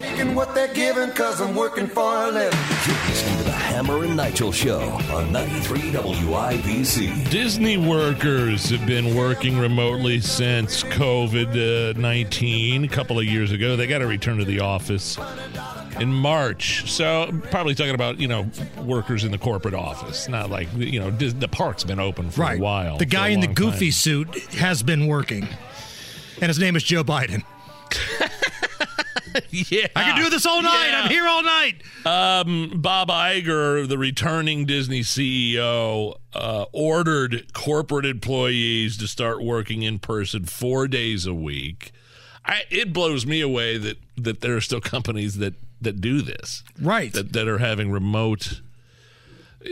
Taking what they're giving cause I'm working for a living. You're listening to the Hammer and Nigel Show on 93 WIBC. Disney workers have been working remotely since COVID 19 a couple of years ago. They got to return to the office in March. So, probably talking about, you know, workers in the corporate office. Not like, you know, the park's been open for right. a while. The guy in the goofy time. suit has been working, and his name is Joe Biden. Yeah. I can do this all night. Yeah. I'm here all night. Um, Bob Iger, the returning Disney CEO, uh, ordered corporate employees to start working in person four days a week. I, it blows me away that, that there are still companies that, that do this, Right. that, that are having remote.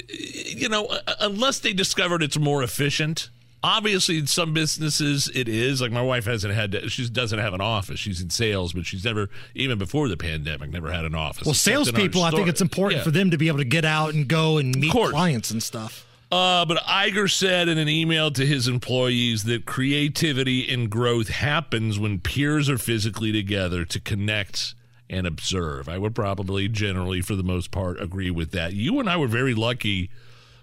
You know, unless they discovered it's more efficient. Obviously, in some businesses it is. Like my wife hasn't had. To, she doesn't have an office. She's in sales, but she's never, even before the pandemic, never had an office. Well, salespeople, I think it's important Yeah. for them to be able to get out and go and meet clients and stuff. Uh, but Iger said in an email to his employees that creativity and growth happens when peers are physically together to connect and observe. I would probably generally, for the most part, agree with that. You and I were very lucky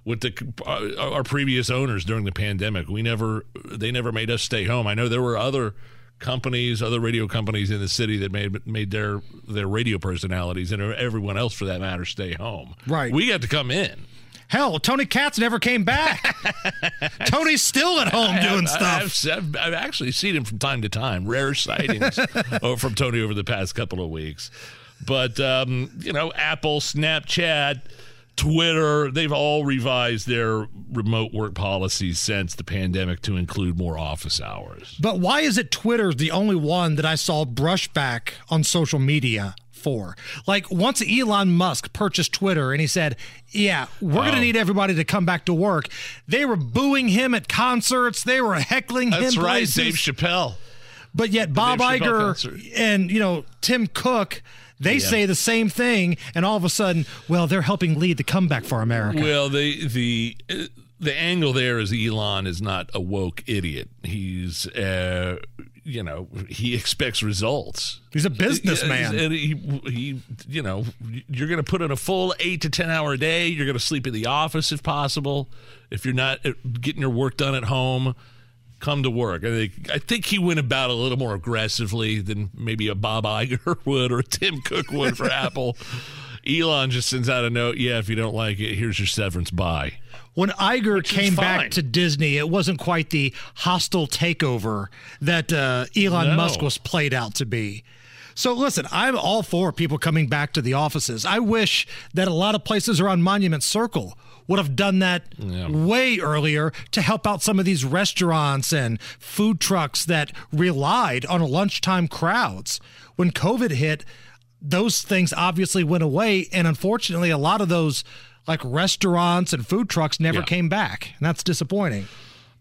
with the uh, our previous owners during the pandemic. We never, they never made us stay home. I know there were other companies, other radio companies in the city that made made their their radio personalities and everyone else for that matter stay home. Right. We got to come in. Hell, Tony Katz never came back. Tony's still at home doing stuff. I've, I've actually seen him from time to time. Rare sightings from Tony over the past couple of weeks. But, um, you know, Apple, Snapchat, Twitter, they've all revised their remote work policies since the pandemic to include more office hours. But why is it Twitter's the only one that I saw brush back on social media for? Like once Elon Musk purchased Twitter and he said, "Yeah, we're going to need everybody to come back to work." They were booing him at concerts. They were heckling That's him. That's right, places. Dave Chappelle. But yet Bob Iger and you know Tim Cook, they say the same thing, and all of a sudden, well, they're helping lead the comeback for America. Well, the the the angle there is Elon is not a woke idiot. He's uh, you know he expects results. He's a businessman. And he, he, you know, you're going to put in a full eight to ten hour day. You're going to sleep in the office if possible. If you're not uh, getting your work done at home, come to work. I think I think he went about a little more aggressively than maybe a Bob Iger would or a Tim Cook would for Apple. Elon just sends out a note. Yeah, if you don't like it, here's your severance. Bye. When Iger is came back to Disney, it wasn't quite the hostile takeover that uh, Elon No. Musk was played out to be. So listen, I'm all for people coming back to the offices. I wish that a lot of places around Monument Circle would have done that way earlier to help out some of these restaurants and food trucks that relied on lunchtime crowds. When COVID hit, those things obviously went away and unfortunately a lot of those like restaurants and food trucks never Yeah. came back and that's disappointing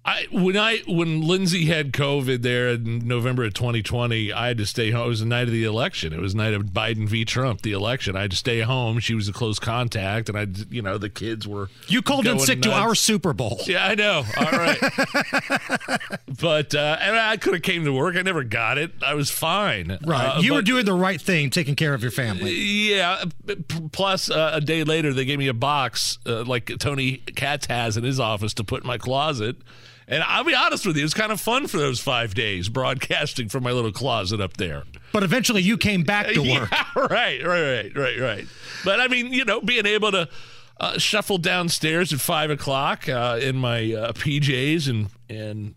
I when I when Lindsay had COVID there in November of 2020, I had to stay home. It was the night of the election. It was the night of Biden v. Trump, the election. I had to stay home. She was a close contact, and I, you know, the kids were. you called in sick to our super bowl Yeah, I know. All right, but uh, and I could have came to work. I never got it. I was fine. right Uh, you were doing the right thing taking care of your family Yeah. Plus, uh, a day later, they gave me a box uh, like Tony Katz has in his office to put in my closet. And I'll be honest with you, it was kind of fun for those five days broadcasting from my little closet up there. but eventually you came back to work Yeah, right, right, right, right, right. But I mean, you know, being able to uh, shuffle downstairs at five o'clock uh, in my uh, PJs and and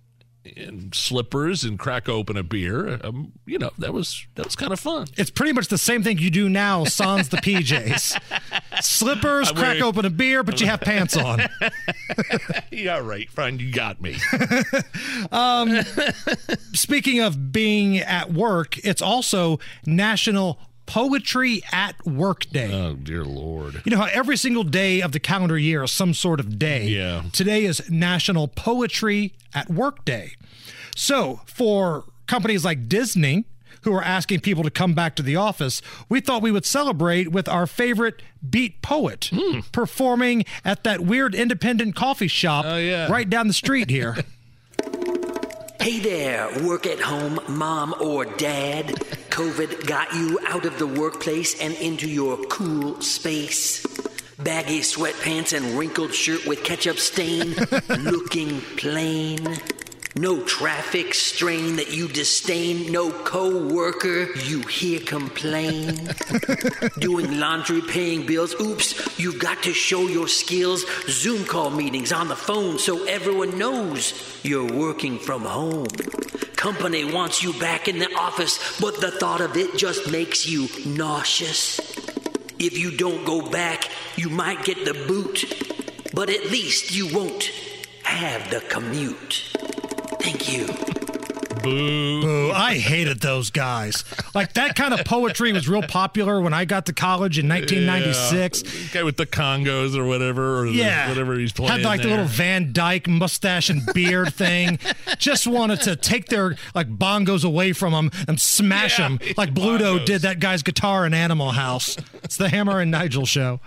and slippers and crack open a beer, um, you know, that was that was kind of fun. it's pretty much the same thing you do now sans the pjs slippers crack wearing- open a beer but you have pants on Yeah, right. Fine, you got me. Um, speaking of being at work it's also national poetry at work day Oh dear lord. You know how every single day of the calendar year is some sort of day. Yeah. Today is National Poetry at Work Day. So for companies like Disney, who are asking people to come back to the office, we thought we would celebrate with our favorite beat poet Hmm. performing at that weird independent coffee shop Oh, yeah. right down the street here. Hey there, work at home, mom or dad. COVID got you out of the workplace and into your cool space. Baggy sweatpants and wrinkled shirt with ketchup stain, looking plain. No traffic strain that you disdain, no co-worker you hear complain. Doing laundry, paying bills, oops, you've got to show your skills. Zoom call meetings on the phone so everyone knows you're working from home. Company wants you back in the office, but the thought of it just makes you nauseous. If you don't go back, you might get the boot, but at least you won't have the commute. Thank you. Boo. Boo. I hated those guys. Like that kind of poetry was real popular when I got to college in 1996. Yeah. Guy with the congas or whatever, or the- Yeah. whatever he's playing. Had like the little Van Dyke mustache and beard thing. Just wanted to take their like bongos away from them and smash Yeah, them like Bluto bongos. did that guy's guitar in Animal House. It's the Hammer and Nigel show.